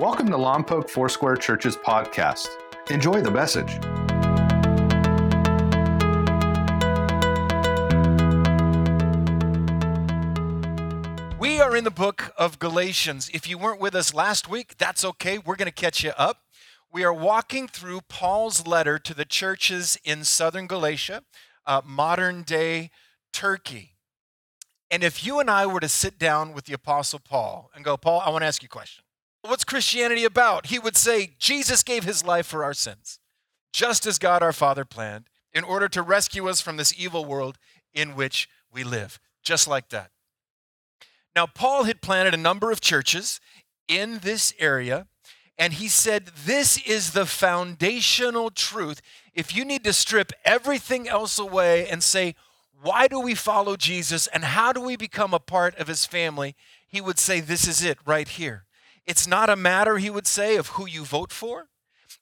Welcome to Lompoc Foursquare Church's podcast. Enjoy the message. We are in the book of Galatians. If you weren't with us last week, that's okay. We're going to catch you up. We are walking through Paul's letter to the churches in southern Galatia, uh, modern day Turkey. And if you and I were to sit down with the Apostle Paul and go, Paul, I want to ask you a question. What's Christianity about? He would say, Jesus gave his life for our sins, just as God our Father planned, in order to rescue us from this evil world in which we live. Just like that. Now, Paul had planted a number of churches in this area and he said, This is the foundational truth. If you need to strip everything else away and say, Why do we follow Jesus and how do we become a part of his family? He would say, This is it right here. It's not a matter, he would say, of who you vote for.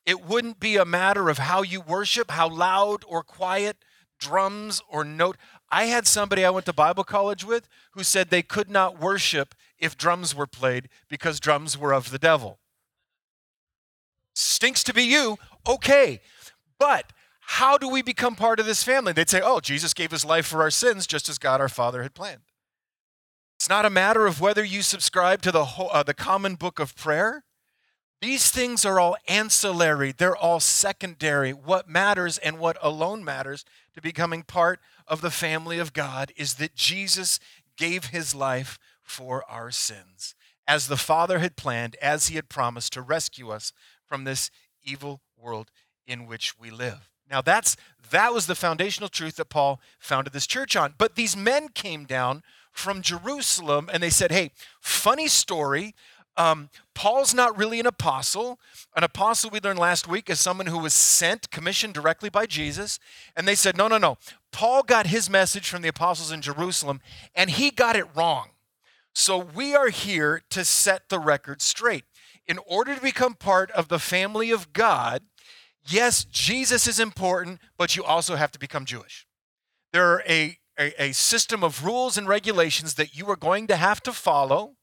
It wouldn't be a matter of how you worship, how loud or quiet, drums or note. I had somebody I went to Bible college with who said they could not worship if drums were played because drums were of the devil stinks to be you, okay. But how do we become part of this family? They'd say, oh, Jesus gave his life for our sins just as God our Father had planned. It's not a matter of whether you subscribe to the, whole, uh, the common book of prayer. These things are all ancillary, they're all secondary. What matters and what alone matters to becoming part of the family of God is that Jesus gave his life for our sins, as the Father had planned, as he had promised to rescue us from this evil world in which we live. Now that's that was the foundational truth that Paul founded this church on. But these men came down from Jerusalem and they said, "Hey, funny story. Um, Paul's not really an apostle. An apostle, we learned last week, is someone who was sent, commissioned directly by Jesus. And they said, no, no, no. Paul got his message from the apostles in Jerusalem, and he got it wrong. So we are here to set the record straight in order to become part of the family of God, yes, Jesus is important, but you also have to become Jewish. There are a, a, a, system of rules and regulations that you are going to have to follow.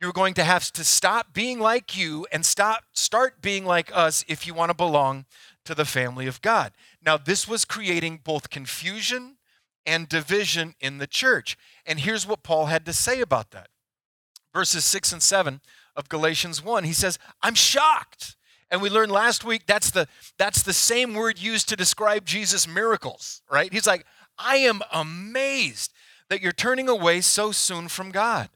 You're going to have to stop being like you and stop start being like us if you want to belong to the family of God. Now, this was creating both confusion and division in the church. And here's what Paul had to say about that. Verses 6 and 7 of Galatians 1. He says, I'm shocked. And we learned last week that's the that's the same word used to describe Jesus' miracles, right? He's like, I am amazed that you're turning away so soon from God,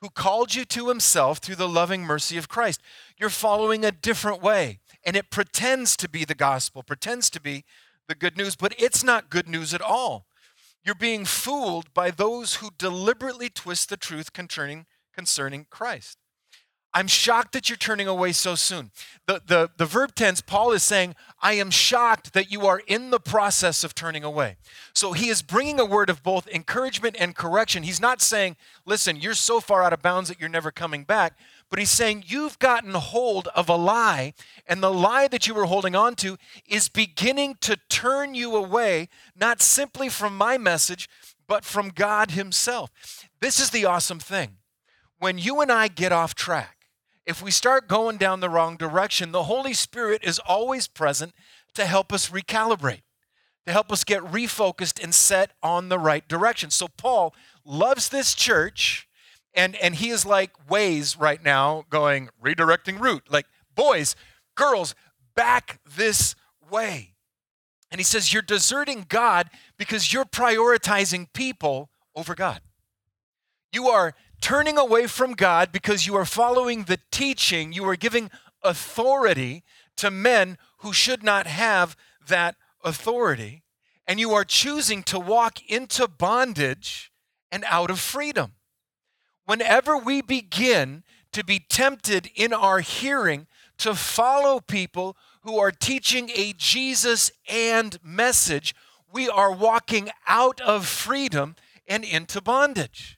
who called you to himself through the loving mercy of Christ. You're following a different way, and it pretends to be the gospel, pretends to be the good news, but it's not good news at all. You're being fooled by those who deliberately twist the truth concerning concerning Christ. I'm shocked that you're turning away so soon. The, the, the verb tense, Paul is saying, I am shocked that you are in the process of turning away. So he is bringing a word of both encouragement and correction. He's not saying, listen, you're so far out of bounds that you're never coming back. But he's saying, you've gotten hold of a lie, and the lie that you were holding on to is beginning to turn you away, not simply from my message, but from God Himself. This is the awesome thing. When you and I get off track, if we start going down the wrong direction, the Holy Spirit is always present to help us recalibrate, to help us get refocused and set on the right direction. So Paul loves this church, and, and he is like Waze right now going, redirecting route. Like, boys, girls, back this way. And he says, You're deserting God because you're prioritizing people over God. You are turning away from God because you are following the teaching, you are giving authority to men who should not have that authority, and you are choosing to walk into bondage and out of freedom. Whenever we begin to be tempted in our hearing to follow people who are teaching a Jesus and message, we are walking out of freedom and into bondage.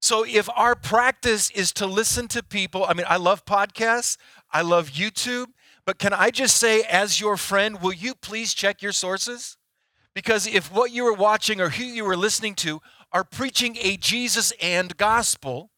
So if our practice is to listen to people, I mean, I love podcasts, I love YouTube, but can I just say, as your friend, will you please check your sources? Because if what you were watching or who you were listening to are preaching a Jesus and gospel,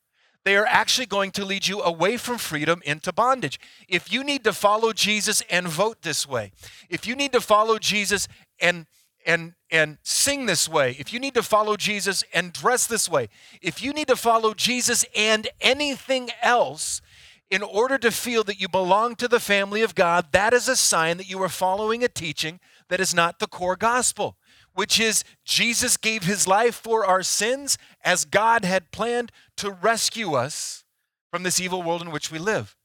They are actually going to lead you away from freedom into bondage. If you need to follow Jesus and vote this way, if you need to follow Jesus and and and sing this way, if you need to follow Jesus and dress this way, if you need to follow Jesus and anything else in order to feel that you belong to the family of God, that is a sign that you are following a teaching that is not the core gospel which is Jesus gave his life for our sins as God had planned to rescue us from this evil world in which we live.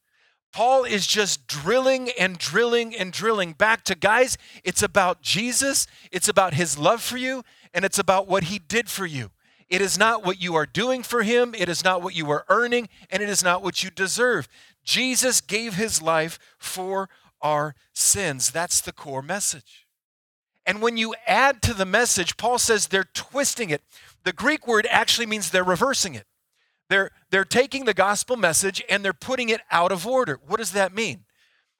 Paul is just drilling and drilling and drilling back to guys, it's about Jesus, it's about his love for you, and it's about what he did for you. It is not what you are doing for him, it is not what you are earning, and it is not what you deserve. Jesus gave his life for our sins. That's the core message. And when you add to the message, Paul says they're twisting it. The Greek word actually means they're reversing it. They're, they're taking the gospel message and they're putting it out of order. What does that mean?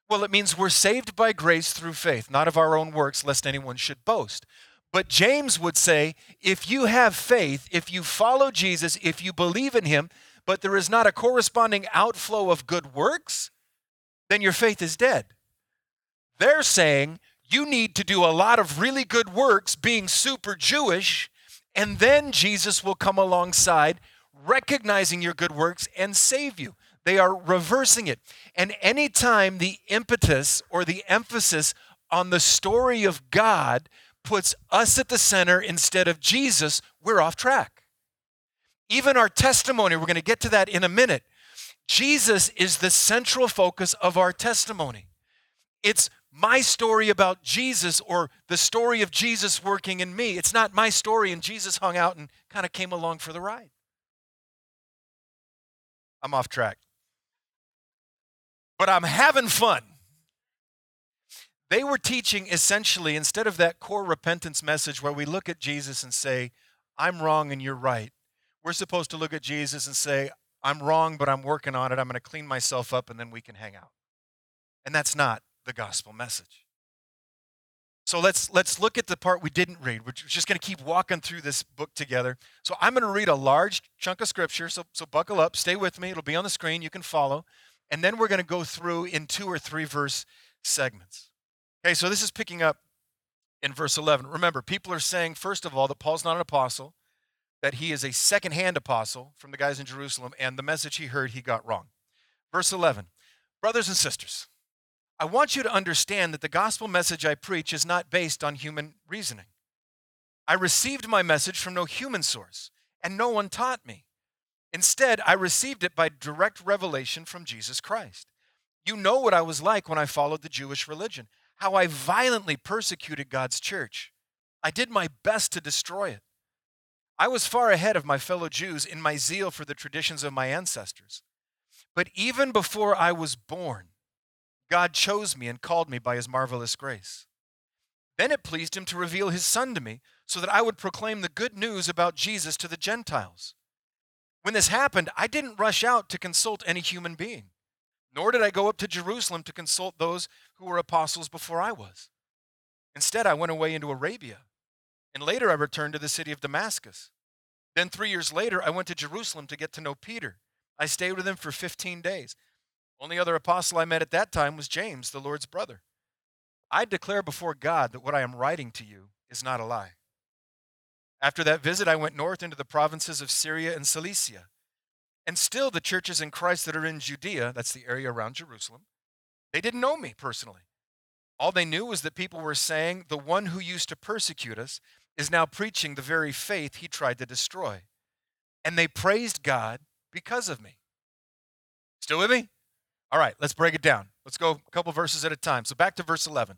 Well, it means we're saved by grace through faith, not of our own works, lest anyone should boast. But James would say if you have faith, if you follow Jesus, if you believe in him, but there is not a corresponding outflow of good works, then your faith is dead. They're saying you need to do a lot of really good works being super Jewish, and then Jesus will come alongside, recognizing your good works and save you. They are reversing it. And anytime the impetus or the emphasis on the story of God puts us at the center instead of Jesus, we're off track. Even our testimony, we're going to get to that in a minute. Jesus is the central focus of our testimony. It's my story about Jesus or the story of Jesus working in me. It's not my story and Jesus hung out and kind of came along for the ride. I'm off track. But I'm having fun. They were teaching essentially, instead of that core repentance message where we look at Jesus and say, I'm wrong and you're right, we're supposed to look at Jesus and say, I'm wrong, but I'm working on it. I'm going to clean myself up and then we can hang out. And that's not the gospel message. So let's let's look at the part we didn't read. We're just going to keep walking through this book together. So I'm going to read a large chunk of scripture. So so buckle up, stay with me. It'll be on the screen. You can follow, and then we're going to go through in two or three verse segments. Okay, so this is picking up in verse 11. Remember, people are saying first of all that Paul's not an apostle, that he is a second-hand apostle from the guys in Jerusalem, and the message he heard he got wrong. Verse 11, brothers and sisters. I want you to understand that the gospel message I preach is not based on human reasoning. I received my message from no human source, and no one taught me. Instead, I received it by direct revelation from Jesus Christ. You know what I was like when I followed the Jewish religion, how I violently persecuted God's church. I did my best to destroy it. I was far ahead of my fellow Jews in my zeal for the traditions of my ancestors. But even before I was born, God chose me and called me by his marvelous grace. Then it pleased him to reveal his Son to me so that I would proclaim the good news about Jesus to the Gentiles. When this happened, I didn't rush out to consult any human being, nor did I go up to Jerusalem to consult those who were apostles before I was. Instead, I went away into Arabia, and later I returned to the city of Damascus. Then, three years later, I went to Jerusalem to get to know Peter. I stayed with him for 15 days. Only other apostle I met at that time was James, the Lord's brother. I declare before God that what I am writing to you is not a lie. After that visit, I went north into the provinces of Syria and Cilicia. And still, the churches in Christ that are in Judea, that's the area around Jerusalem, they didn't know me personally. All they knew was that people were saying, The one who used to persecute us is now preaching the very faith he tried to destroy. And they praised God because of me. Still with me? All right, let's break it down. Let's go a couple verses at a time. So back to verse 11.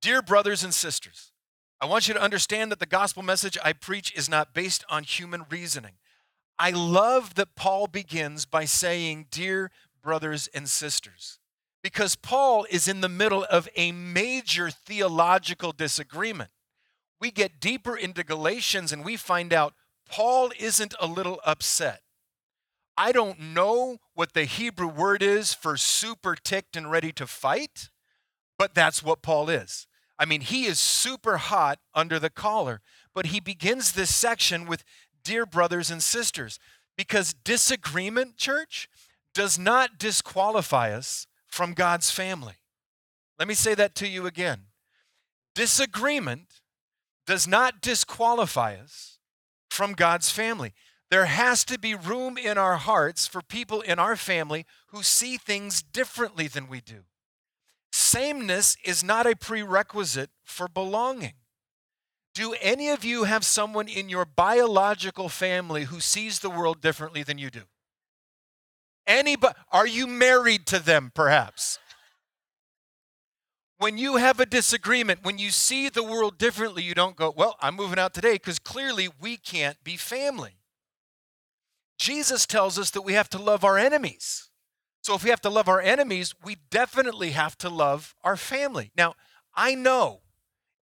Dear brothers and sisters, I want you to understand that the gospel message I preach is not based on human reasoning. I love that Paul begins by saying, Dear brothers and sisters, because Paul is in the middle of a major theological disagreement. We get deeper into Galatians and we find out Paul isn't a little upset. I don't know what the Hebrew word is for super ticked and ready to fight, but that's what Paul is. I mean, he is super hot under the collar, but he begins this section with Dear brothers and sisters. Because disagreement, church, does not disqualify us from God's family. Let me say that to you again. Disagreement does not disqualify us from God's family. There has to be room in our hearts for people in our family who see things differently than we do. Sameness is not a prerequisite for belonging. Do any of you have someone in your biological family who sees the world differently than you do? Anybody? Are you married to them, perhaps? When you have a disagreement, when you see the world differently, you don't go, Well, I'm moving out today because clearly we can't be family. Jesus tells us that we have to love our enemies. So if we have to love our enemies, we definitely have to love our family. Now, I know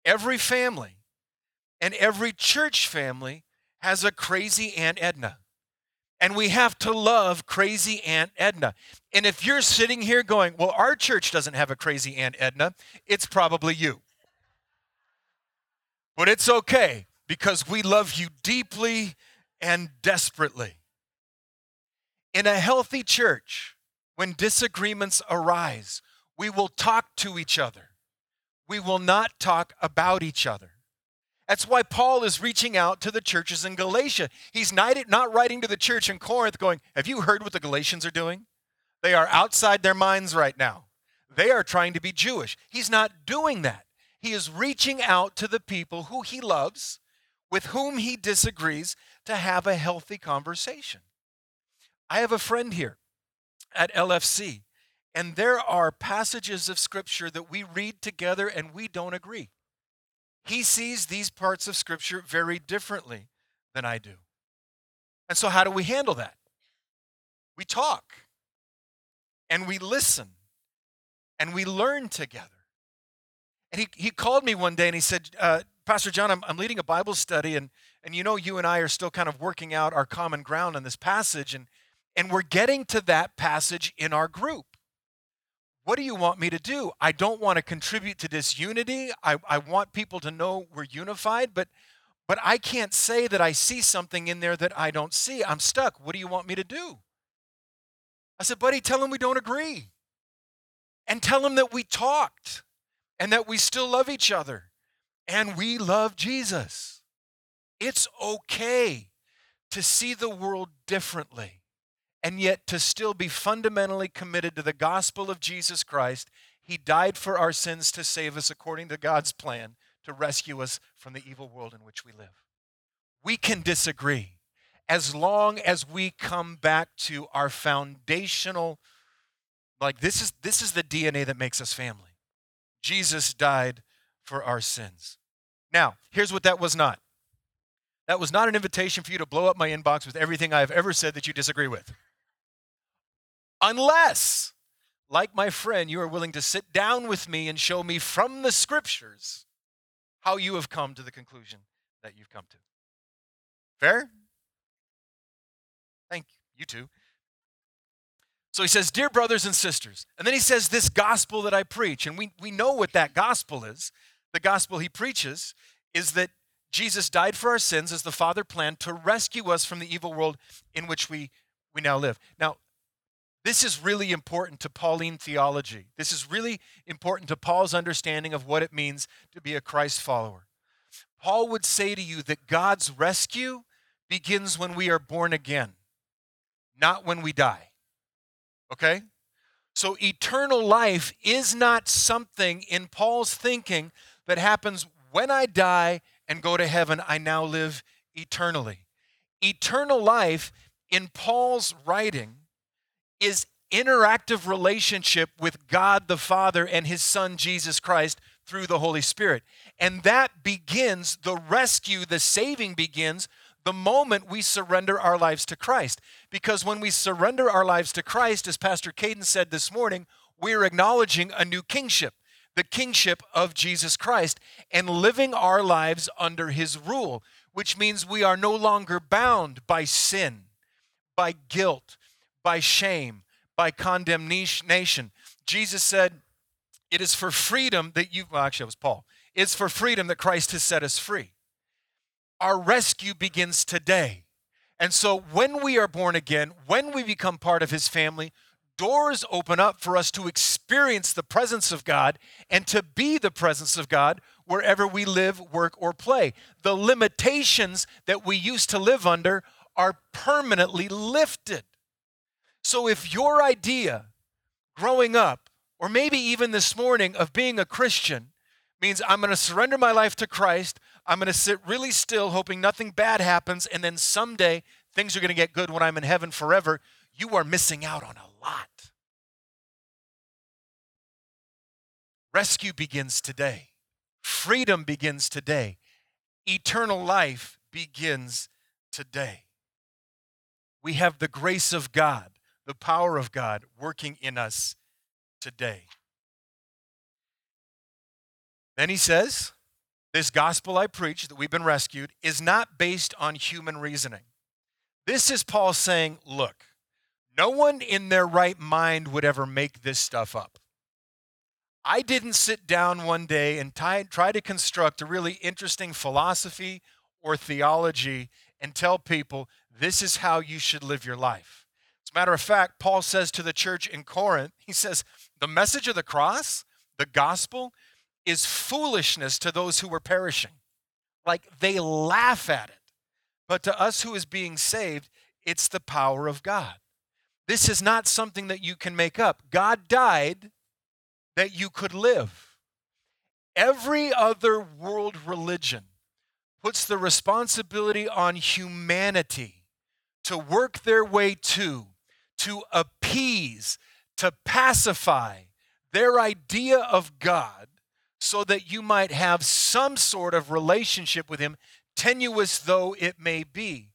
every family and every church family has a crazy Aunt Edna. And we have to love crazy Aunt Edna. And if you're sitting here going, well, our church doesn't have a crazy Aunt Edna, it's probably you. But it's okay because we love you deeply and desperately. In a healthy church, when disagreements arise, we will talk to each other. We will not talk about each other. That's why Paul is reaching out to the churches in Galatia. He's not, writing to the church in Corinth going, Have you heard what the Galatians are doing? They are outside their minds right now. They are trying to be Jewish. He's not doing that. He is reaching out to the people who he loves, with whom he disagrees, to have a healthy conversation. I have a friend here at LFC, and there are passages of Scripture that we read together and we don't agree. He sees these parts of Scripture very differently than I do. And so, how do we handle that? We talk and we listen and we learn together. And he, he called me one day and he said, uh, Pastor John, I'm, I'm leading a Bible study, and, and you know, you and I are still kind of working out our common ground on this passage. And, and we're getting to that passage in our group. What do you want me to do? I don't want to contribute to disunity. I, I want people to know we're unified, but but I can't say that I see something in there that I don't see. I'm stuck. What do you want me to do? I said, buddy, tell him we don't agree. And tell him that we talked and that we still love each other and we love Jesus. It's okay to see the world differently and yet to still be fundamentally committed to the gospel of Jesus Christ. He died for our sins to save us according to God's plan to rescue us from the evil world in which we live. We can disagree as long as we come back to our foundational like this is this is the DNA that makes us family. Jesus died for our sins. Now, here's what that was not. That was not an invitation for you to blow up my inbox with everything I have ever said that you disagree with unless, like my friend, you are willing to sit down with me and show me from the scriptures how you have come to the conclusion that you've come to. Fair? Thank you. You too. So he says, Dear brothers and sisters. And then he says, This gospel that I preach. And we, we know what that gospel is. The gospel he preaches is that Jesus died for our sins as the Father planned to rescue us from the evil world in which we, we now live. Now, this is really important to Pauline theology. This is really important to Paul's understanding of what it means to be a Christ follower. Paul would say to you that God's rescue begins when we are born again, not when we die. Okay? So eternal life is not something in Paul's thinking that happens when I die and go to heaven, I now live eternally. Eternal life in Paul's writing is interactive relationship with God the Father and his son Jesus Christ through the Holy Spirit. And that begins the rescue, the saving begins the moment we surrender our lives to Christ. Because when we surrender our lives to Christ, as Pastor Caden said this morning, we're acknowledging a new kingship, the kingship of Jesus Christ, and living our lives under his rule, which means we are no longer bound by sin, by guilt, by shame, by condemnation. Jesus said, It is for freedom that you, well, actually, it was Paul. It's for freedom that Christ has set us free. Our rescue begins today. And so when we are born again, when we become part of his family, doors open up for us to experience the presence of God and to be the presence of God wherever we live, work, or play. The limitations that we used to live under are permanently lifted. So if your idea growing up, or maybe even this morning, of being a Christian means I'm going to surrender my life to Christ, I'm going to sit really still, hoping nothing bad happens, and then someday things are going to get good when I'm in heaven forever, you are missing out on a lot. Rescue begins today. Freedom begins today. Eternal life begins today. We have the grace of God, the power of God working in us today. Then he says, This gospel I preach that we've been rescued is not based on human reasoning. This is Paul saying, Look, no one in their right mind would ever make this stuff up. I didn't sit down one day and try, try to construct a really interesting philosophy or theology and tell people this is how you should live your life. Matter of fact, Paul says to the church in Corinth, he says, the message of the cross, the gospel, is foolishness to those who are perishing. Like they laugh at it. But to us who is being saved, it's the power of God. This is not something that you can make up. God died that you could live. Every other world religion puts the responsibility on humanity to work their way to, to appease, to pacify their idea of God so that you might have some sort of relationship with Him, tenuous though it may be.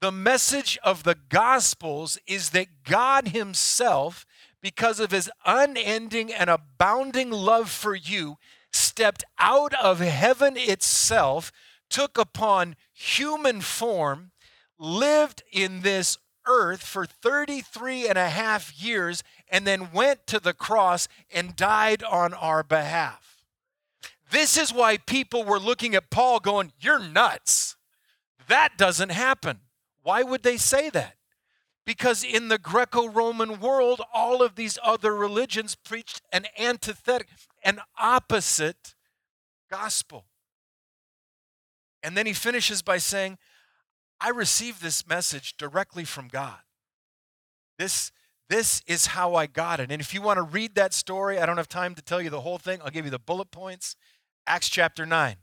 The message of the Gospels is that God Himself because of his unending and abounding love for you, stepped out of heaven itself, took upon human form, lived in this earth for 33 and a half years, and then went to the cross and died on our behalf. This is why people were looking at Paul going, You're nuts. That doesn't happen. Why would they say that? Because in the Greco Roman world, all of these other religions preached an antithetic, an opposite gospel. And then he finishes by saying, I received this message directly from God. This, this is how I got it. And if you want to read that story, I don't have time to tell you the whole thing. I'll give you the bullet points. Acts chapter 9.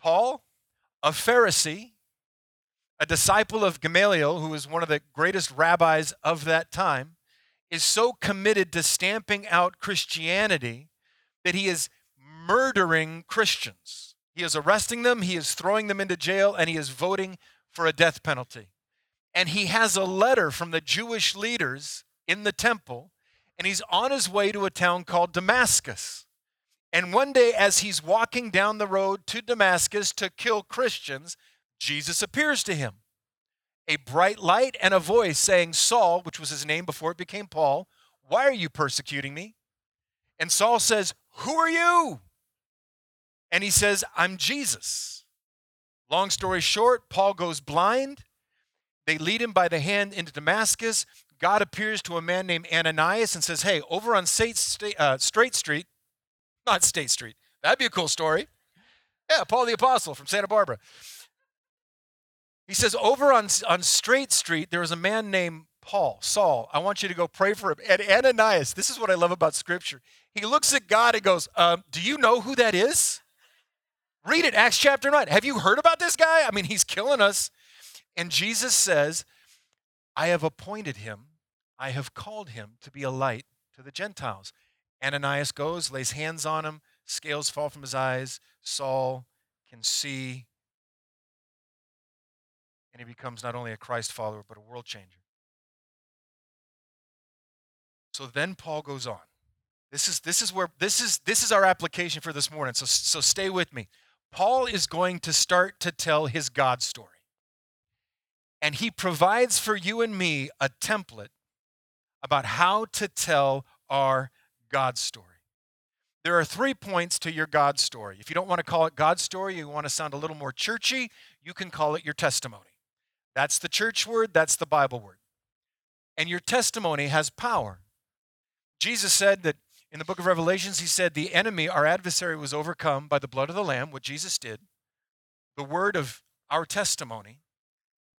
Paul, a Pharisee, a disciple of Gamaliel, who was one of the greatest rabbis of that time, is so committed to stamping out Christianity that he is murdering Christians. He is arresting them, he is throwing them into jail, and he is voting for a death penalty. And he has a letter from the Jewish leaders in the temple, and he's on his way to a town called Damascus. And one day, as he's walking down the road to Damascus to kill Christians, Jesus appears to him. A bright light and a voice saying, Saul, which was his name before it became Paul, why are you persecuting me? And Saul says, Who are you? And he says, I'm Jesus. Long story short, Paul goes blind. They lead him by the hand into Damascus. God appears to a man named Ananias and says, Hey, over on State, uh, Straight Street, not State Street, that'd be a cool story. Yeah, Paul the Apostle from Santa Barbara. He says, over on, on Straight Street, there was a man named Paul, Saul. I want you to go pray for him. And Ananias, this is what I love about Scripture. He looks at God and goes, um, Do you know who that is? Read it, Acts chapter 9. Have you heard about this guy? I mean, he's killing us. And Jesus says, I have appointed him, I have called him to be a light to the Gentiles. Ananias goes, lays hands on him, scales fall from his eyes. Saul can see and he becomes not only a Christ follower, but a world changer. So then Paul goes on. This is, this is where this is this is our application for this morning. So, so stay with me. Paul is going to start to tell his God story. And he provides for you and me a template about how to tell our God story. There are three points to your God story. If you don't want to call it God story, you want to sound a little more churchy, you can call it your testimony. That's the church word, that's the Bible word. And your testimony has power. Jesus said that in the book of Revelations, he said, The enemy, our adversary, was overcome by the blood of the Lamb, what Jesus did, the word of our testimony,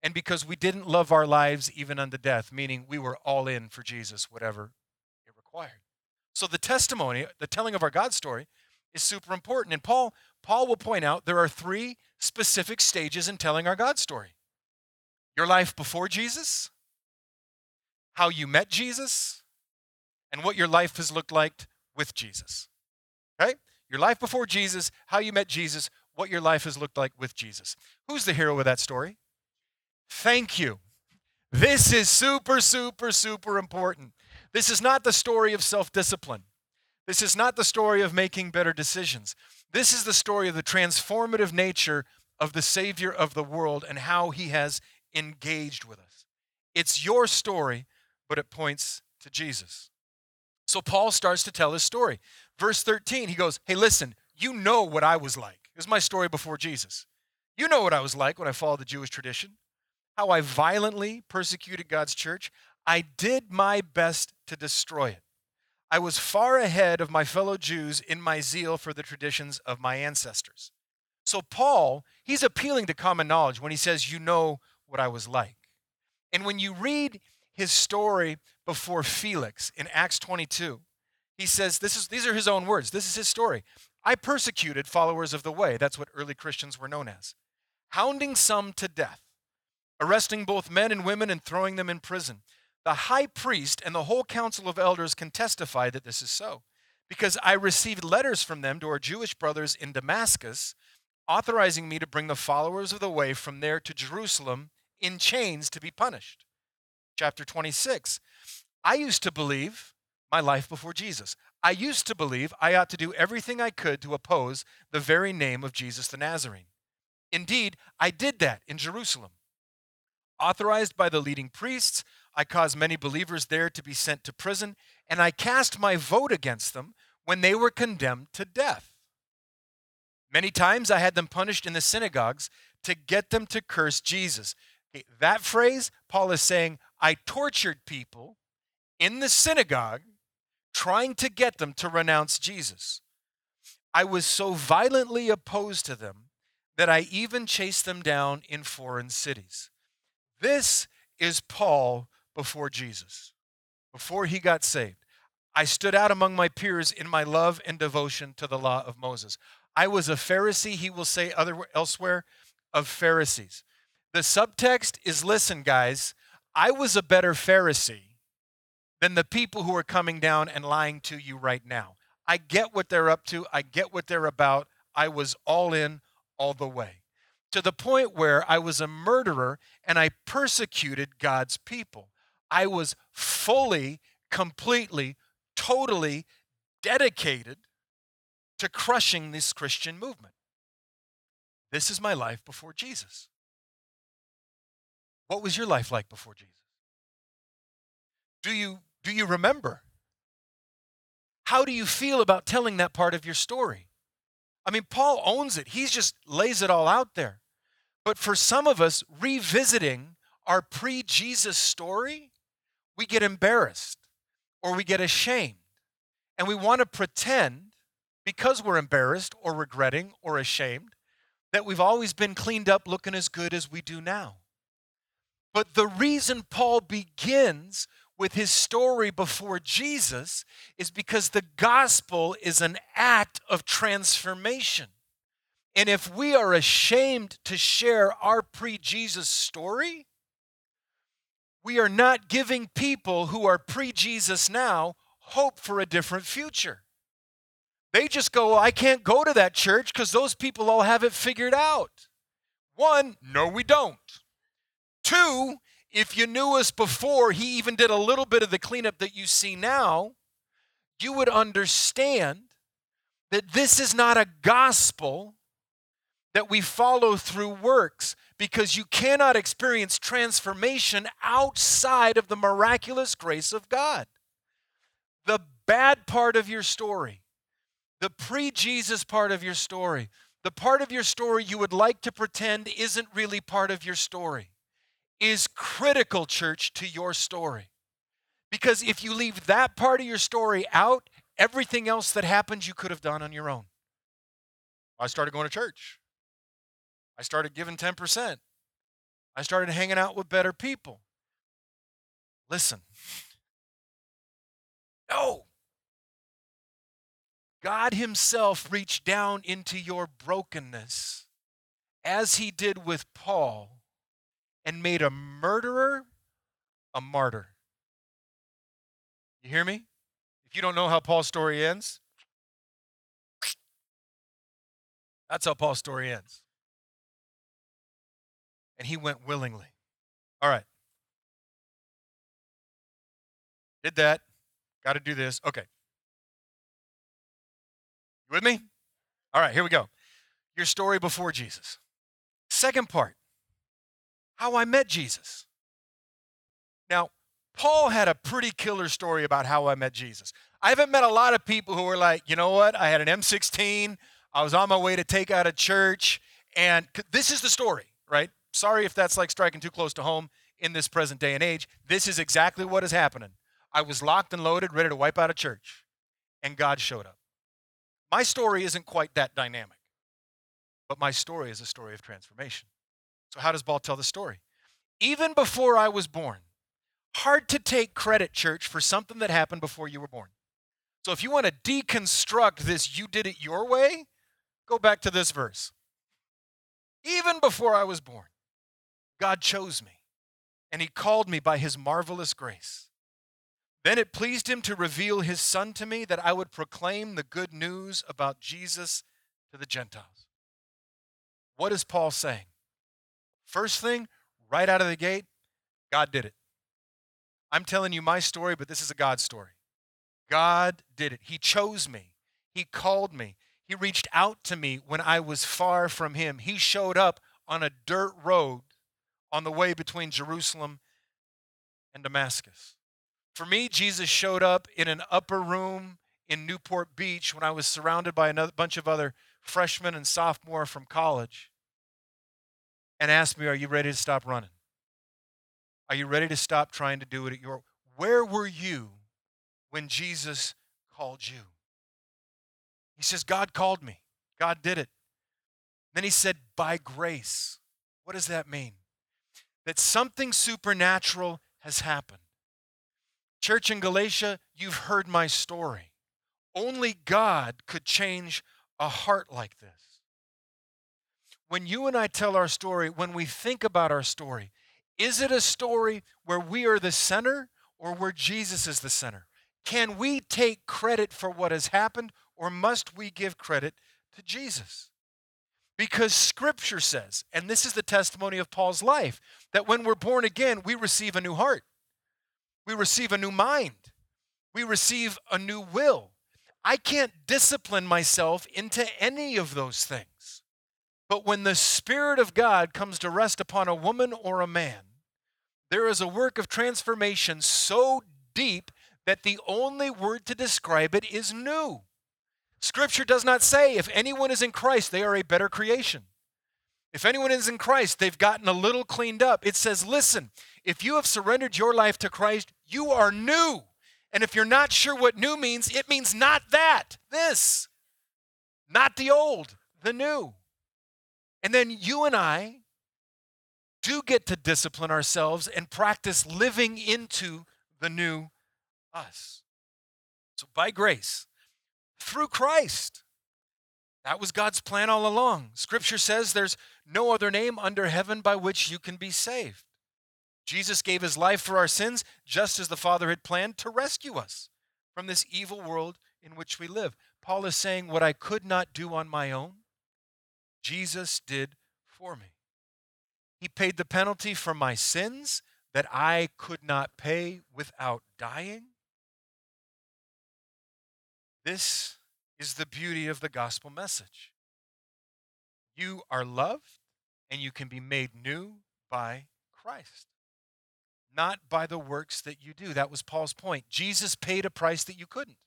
and because we didn't love our lives even unto death, meaning we were all in for Jesus, whatever it required. So the testimony, the telling of our God story, is super important. And Paul, Paul will point out there are three specific stages in telling our God story. Your life before Jesus, how you met Jesus, and what your life has looked like with Jesus. Okay? Your life before Jesus, how you met Jesus, what your life has looked like with Jesus. Who's the hero of that story? Thank you. This is super, super, super important. This is not the story of self discipline. This is not the story of making better decisions. This is the story of the transformative nature of the Savior of the world and how he has engaged with us. It's your story, but it points to Jesus. So Paul starts to tell his story. Verse 13, he goes, Hey, listen, you know what I was like. This is my story before Jesus. You know what I was like when I followed the Jewish tradition, how I violently persecuted God's church. I did my best to destroy it. I was far ahead of my fellow Jews in my zeal for the traditions of my ancestors. So, Paul, he's appealing to common knowledge when he says, You know what I was like. And when you read his story before Felix in Acts 22. He says, this is, These are his own words. This is his story. I persecuted followers of the way. That's what early Christians were known as. Hounding some to death, arresting both men and women and throwing them in prison. The high priest and the whole council of elders can testify that this is so, because I received letters from them to our Jewish brothers in Damascus, authorizing me to bring the followers of the way from there to Jerusalem in chains to be punished chapter 26. I used to believe my life before Jesus. I used to believe I ought to do everything I could to oppose the very name of Jesus the Nazarene. Indeed, I did that in Jerusalem. Authorized by the leading priests, I caused many believers there to be sent to prison, and I cast my vote against them when they were condemned to death. Many times I had them punished in the synagogues to get them to curse Jesus. That phrase, Paul is saying, I tortured people in the synagogue trying to get them to renounce Jesus. I was so violently opposed to them that I even chased them down in foreign cities. This is Paul before Jesus, before he got saved. I stood out among my peers in my love and devotion to the law of Moses. I was a Pharisee, he will say other, elsewhere, of Pharisees. The subtext is listen, guys, I was a better Pharisee than the people who are coming down and lying to you right now. I get what they're up to, I get what they're about. I was all in all the way to the point where I was a murderer and I persecuted God's people. I was fully, completely, totally dedicated to crushing this Christian movement. This is my life before Jesus. What was your life like before Jesus? Do you, do you remember? How do you feel about telling that part of your story? I mean, Paul owns it, he just lays it all out there. But for some of us, revisiting our pre Jesus story, we get embarrassed or we get ashamed. And we want to pretend, because we're embarrassed or regretting or ashamed, that we've always been cleaned up looking as good as we do now. But the reason Paul begins with his story before Jesus is because the gospel is an act of transformation. And if we are ashamed to share our pre Jesus story, we are not giving people who are pre Jesus now hope for a different future. They just go, I can't go to that church because those people all have it figured out. One, no, we don't. Two, if you knew us before he even did a little bit of the cleanup that you see now, you would understand that this is not a gospel that we follow through works because you cannot experience transformation outside of the miraculous grace of God. The bad part of your story, the pre Jesus part of your story, the part of your story you would like to pretend isn't really part of your story is critical, church, to your story. Because if you leave that part of your story out, everything else that happens you could have done on your own. I started going to church. I started giving 10%. I started hanging out with better people. Listen. No. God Himself reached down into your brokenness as He did with Paul and made a murderer a martyr. You hear me? If you don't know how Paul's story ends, that's how Paul's story ends. And he went willingly. All right. Did that. Got to do this. Okay. You with me? All right, here we go. Your story before Jesus. Second part how I met Jesus. Now, Paul had a pretty killer story about how I met Jesus. I haven't met a lot of people who were like, you know what? I had an M16. I was on my way to take out a church. And this is the story, right? Sorry if that's like striking too close to home in this present day and age. This is exactly what is happening. I was locked and loaded, ready to wipe out a church, and God showed up. My story isn't quite that dynamic, but my story is a story of transformation. So, how does Paul tell the story? Even before I was born, hard to take credit, church, for something that happened before you were born. So, if you want to deconstruct this, you did it your way, go back to this verse. Even before I was born, God chose me, and He called me by His marvelous grace. Then it pleased Him to reveal His Son to me that I would proclaim the good news about Jesus to the Gentiles. What is Paul saying? First thing, right out of the gate, God did it. I'm telling you my story, but this is a God story. God did it. He chose me, He called me, He reached out to me when I was far from Him. He showed up on a dirt road on the way between Jerusalem and Damascus. For me, Jesus showed up in an upper room in Newport Beach when I was surrounded by a bunch of other freshmen and sophomore from college and asked me, Are you ready to stop running? Are you ready to stop trying to do it at your where were you when Jesus called you? He says, God called me. God did it. Then he said, by grace. What does that mean? That something supernatural has happened. Church in Galatia, you've heard my story. Only God could change a heart like this when you and I tell our story, when we think about our story, is it a story where we are the center or where Jesus is the center? Can we take credit for what has happened or must we give credit to Jesus? Because scripture says, and this is the testimony of Paul's life, that when we're born again, we receive a new heart, we receive a new mind, we receive a new will. I can't discipline myself into any of those things. But when the Spirit of God comes to rest upon a woman or a man, there is a work of transformation so deep that the only word to describe it is new. Scripture does not say if anyone is in Christ, they are a better creation. If anyone is in Christ, they've gotten a little cleaned up. It says, listen, if you have surrendered your life to Christ, you are new. And if you're not sure what new means, it means not that, this, not the old, the new. And then you and I do get to discipline ourselves and practice living into the new us. So, by grace, through Christ, that was God's plan all along. Scripture says there's no other name under heaven by which you can be saved. Jesus gave his life for our sins, just as the Father had planned to rescue us from this evil world in which we live. Paul is saying, What I could not do on my own, Jesus did for me. He paid the penalty for my sins that I could not pay without dying. This is the beauty of the gospel message. You are loved and you can be made new by Christ, not by the works that you do. That was Paul's point. Jesus paid a price that you couldn't.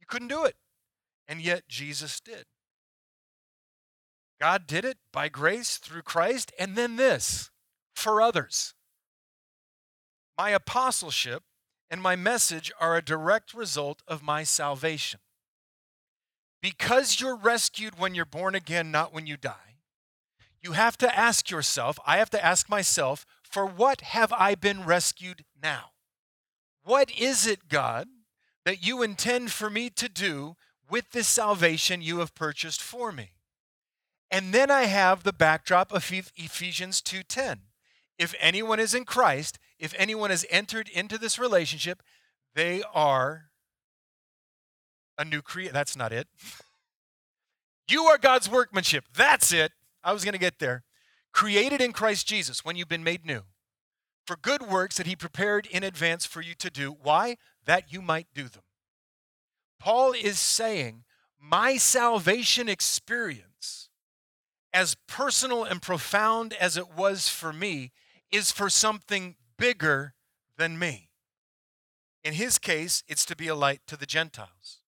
You couldn't do it, and yet Jesus did. God did it by grace through Christ. And then this for others. My apostleship and my message are a direct result of my salvation. Because you're rescued when you're born again, not when you die, you have to ask yourself, I have to ask myself, for what have I been rescued now? What is it, God, that you intend for me to do with this salvation you have purchased for me? And then I have the backdrop of Ephesians 2:10. If anyone is in Christ, if anyone has entered into this relationship, they are a new creature. That's not it. You are God's workmanship. That's it. I was going to get there. Created in Christ Jesus when you've been made new for good works that he prepared in advance for you to do. Why? That you might do them. Paul is saying, My salvation experience, as personal and profound as it was for me, is for something bigger than me. In his case, it's to be a light to the Gentiles.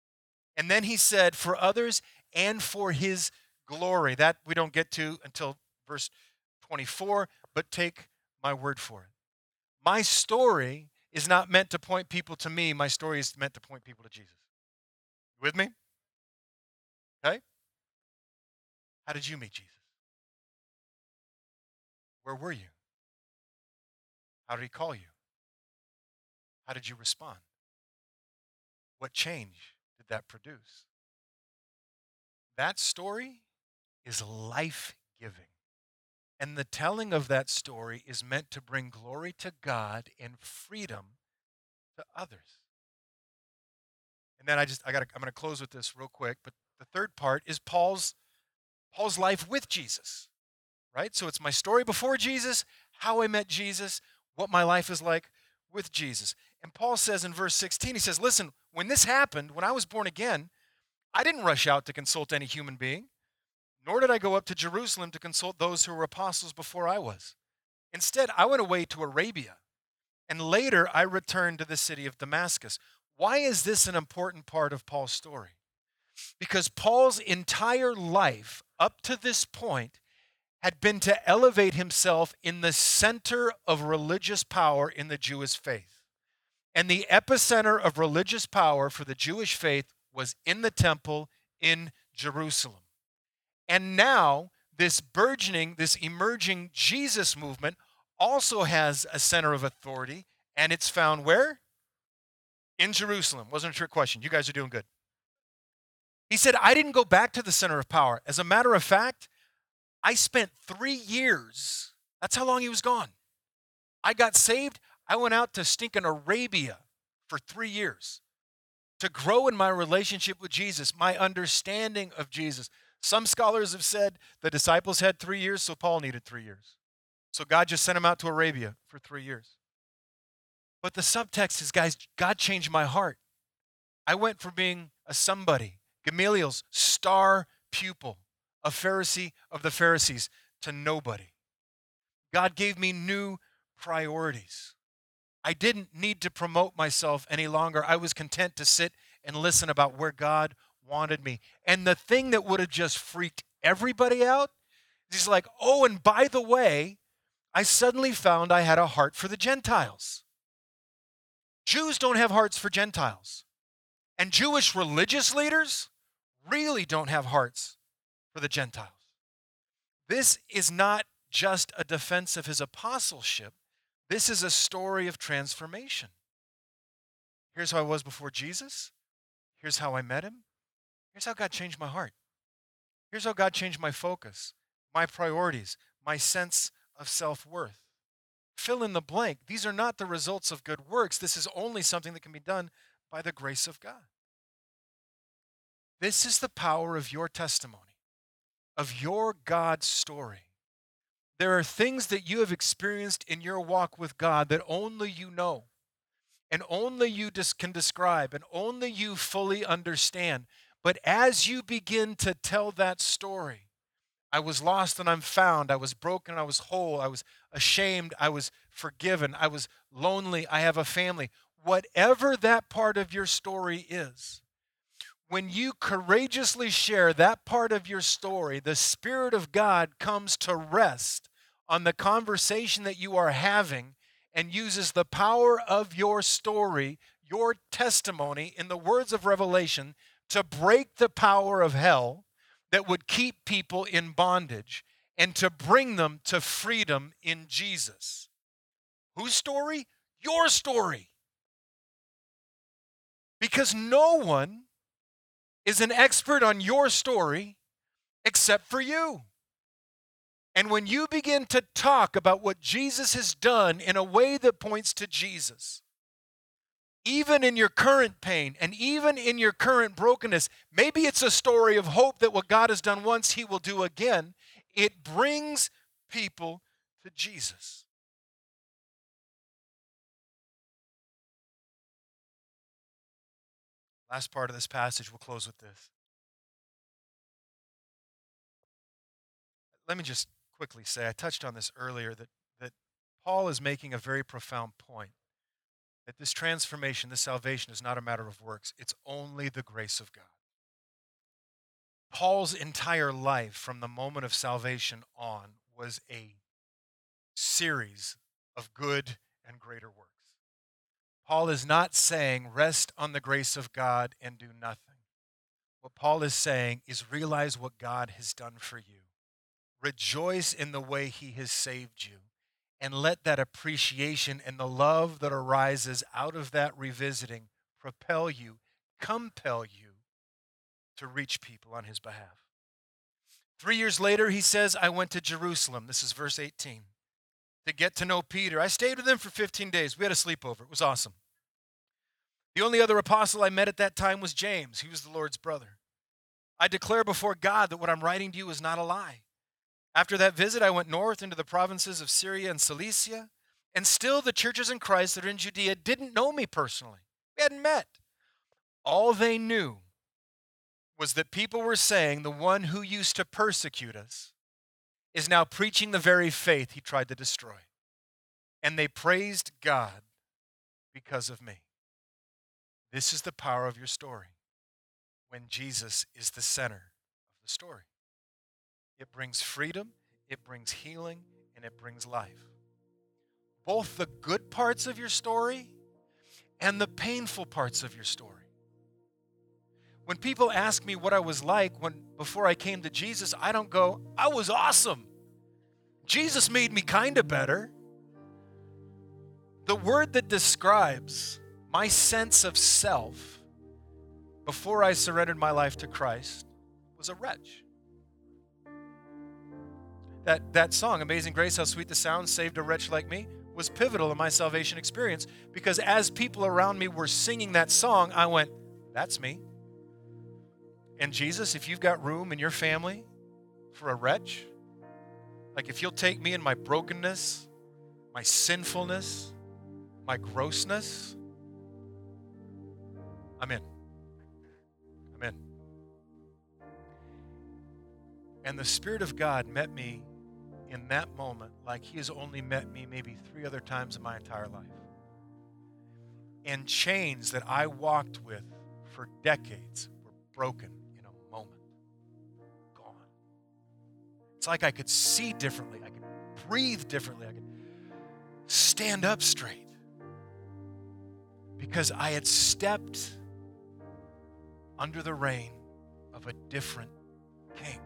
And then he said, For others and for his glory. That we don't get to until verse 24, but take my word for it. My story is not meant to point people to me, my story is meant to point people to Jesus. You with me? Okay? How did you meet Jesus? Where were you? How did he call you? How did you respond? What change did that produce? That story is life giving. And the telling of that story is meant to bring glory to God and freedom to others. And then I just I got I'm going to close with this real quick, but the third part is Paul's Paul's life with Jesus. Right? So it's my story before Jesus, how I met Jesus, what my life is like with Jesus. And Paul says in verse 16, he says, Listen, when this happened, when I was born again, I didn't rush out to consult any human being, nor did I go up to Jerusalem to consult those who were apostles before I was. Instead, I went away to Arabia, and later I returned to the city of Damascus. Why is this an important part of Paul's story? Because Paul's entire life up to this point had been to elevate himself in the center of religious power in the Jewish faith. And the epicenter of religious power for the Jewish faith was in the temple in Jerusalem. And now, this burgeoning, this emerging Jesus movement also has a center of authority, and it's found where? In Jerusalem. Wasn't a trick question. You guys are doing good. He said, I didn't go back to the center of power. As a matter of fact, I spent three years. That's how long he was gone. I got saved. I went out to stinking Arabia for three years to grow in my relationship with Jesus, my understanding of Jesus. Some scholars have said the disciples had three years, so Paul needed three years. So God just sent him out to Arabia for three years. But the subtext is, guys, God changed my heart. I went from being a somebody, Gamaliel's star pupil, a Pharisee of the Pharisees, to nobody. God gave me new priorities. I didn't need to promote myself any longer. I was content to sit and listen about where God wanted me. And the thing that would have just freaked everybody out is he's like, oh, and by the way, I suddenly found I had a heart for the Gentiles. Jews don't have hearts for Gentiles. And Jewish religious leaders really don't have hearts for the Gentiles. This is not just a defense of his apostleship, this is a story of transformation. Here's how I was before Jesus. Here's how I met him. Here's how God changed my heart. Here's how God changed my focus, my priorities, my sense of self worth. Fill in the blank. These are not the results of good works. This is only something that can be done by the grace of God. This is the power of your testimony, of your God story. There are things that you have experienced in your walk with God that only you know, and only you can describe, and only you fully understand. But as you begin to tell that story, I was lost and I'm found. I was broken. I was whole. I was ashamed. I was forgiven. I was lonely. I have a family. Whatever that part of your story is, when you courageously share that part of your story, the Spirit of God comes to rest on the conversation that you are having and uses the power of your story, your testimony, in the words of Revelation, to break the power of hell that would keep people in bondage and to bring them to freedom in Jesus. Whose story? Your story. Because no one is an expert on your story except for you. And when you begin to talk about what Jesus has done in a way that points to Jesus, even in your current pain and even in your current brokenness, maybe it's a story of hope that what God has done once, He will do again. It brings people to Jesus. Last part of this passage, we'll close with this. Let me just quickly say I touched on this earlier that, that Paul is making a very profound point that this transformation, this salvation is not a matter of works, it's only the grace of God. Paul's entire life from the moment of salvation on was a series of good and greater works. Paul is not saying rest on the grace of God and do nothing. What Paul is saying is realize what God has done for you. Rejoice in the way he has saved you. And let that appreciation and the love that arises out of that revisiting propel you, compel you to reach people on his behalf. Three years later, he says, I went to Jerusalem. This is verse 18 to get to know Peter. I stayed with him for 15 days. We had a sleepover. It was awesome. The only other apostle I met at that time was James. He was the Lord's brother. I declare before God that what I'm writing to you is not a lie. After that visit, I went north into the provinces of Syria and Cilicia, and still the churches in Christ that are in Judea didn't know me personally. We hadn't met. All they knew was that people were saying the one who used to persecute us is now preaching the very faith he tried to destroy. And they praised God because of me. This is the power of your story when Jesus is the center of the story. It brings freedom, it brings healing, and it brings life. Both the good parts of your story and the painful parts of your story. When people ask me what I was like when before I came to Jesus, I don't go, I was awesome. Jesus made me kind of better. The word that describes my sense of self before I surrendered my life to Christ was a wretch. That, that song, Amazing Grace, How Sweet the Sound, Saved a Wretch Like Me, was pivotal in my salvation experience because as people around me were singing that song, I went, That's me. And Jesus, if you've got room in your family for a wretch, like if you'll take me in my brokenness, my sinfulness, my grossness, I'm in. I'm in. And the Spirit of God met me in that moment like He has only met me maybe three other times in my entire life. And chains that I walked with for decades were broken like I could see differently, I could breathe differently, I could stand up straight. Because I had stepped under the reign of a different king.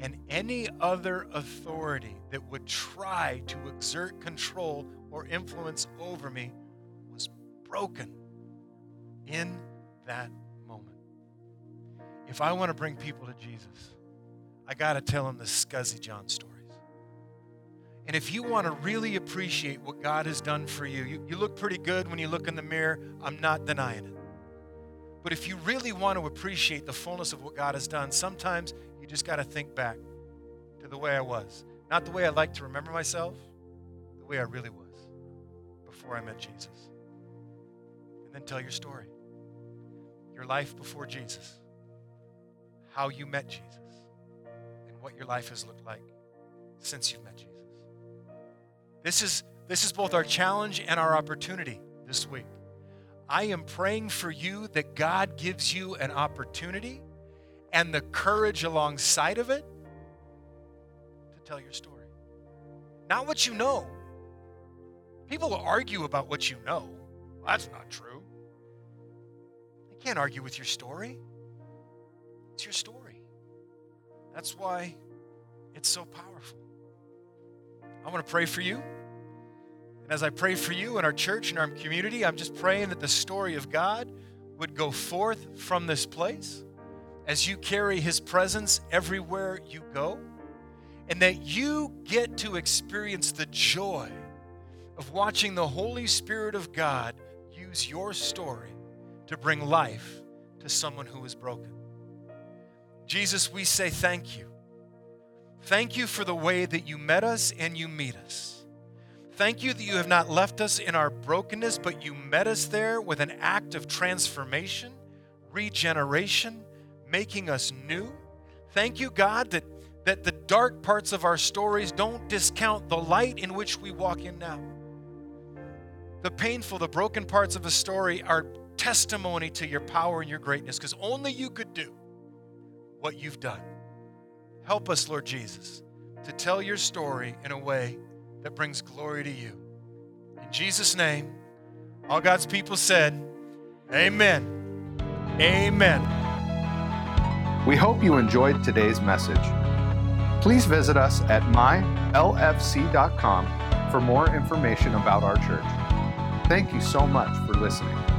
And any other authority that would try to exert control or influence over me was broken in that moment. If I want to bring people to Jesus, I got to tell them the Scuzzy John stories. And if you want to really appreciate what God has done for you, you, you look pretty good when you look in the mirror. I'm not denying it. But if you really want to appreciate the fullness of what God has done, sometimes you just got to think back to the way I was. Not the way I like to remember myself, the way I really was before I met Jesus. And then tell your story. Your life before Jesus. How you met Jesus what your life has looked like since you've met Jesus. This is, this is both our challenge and our opportunity this week. I am praying for you that God gives you an opportunity and the courage alongside of it to tell your story. Not what you know, People will argue about what you know. That's not true. They can't argue with your story. It's your story. That's why it's so powerful. I want to pray for you. And as I pray for you in our church and our community, I'm just praying that the story of God would go forth from this place as you carry his presence everywhere you go, and that you get to experience the joy of watching the Holy Spirit of God use your story to bring life to someone who is broken. Jesus, we say thank you. Thank you for the way that you met us and you meet us. Thank you that you have not left us in our brokenness, but you met us there with an act of transformation, regeneration, making us new. Thank you, God, that, that the dark parts of our stories don't discount the light in which we walk in now. The painful, the broken parts of a story are testimony to your power and your greatness because only you could do what you've done. Help us, Lord Jesus, to tell your story in a way that brings glory to you. In Jesus' name, all God's people said, Amen. Amen. We hope you enjoyed today's message. Please visit us at mylfc.com for more information about our church. Thank you so much for listening.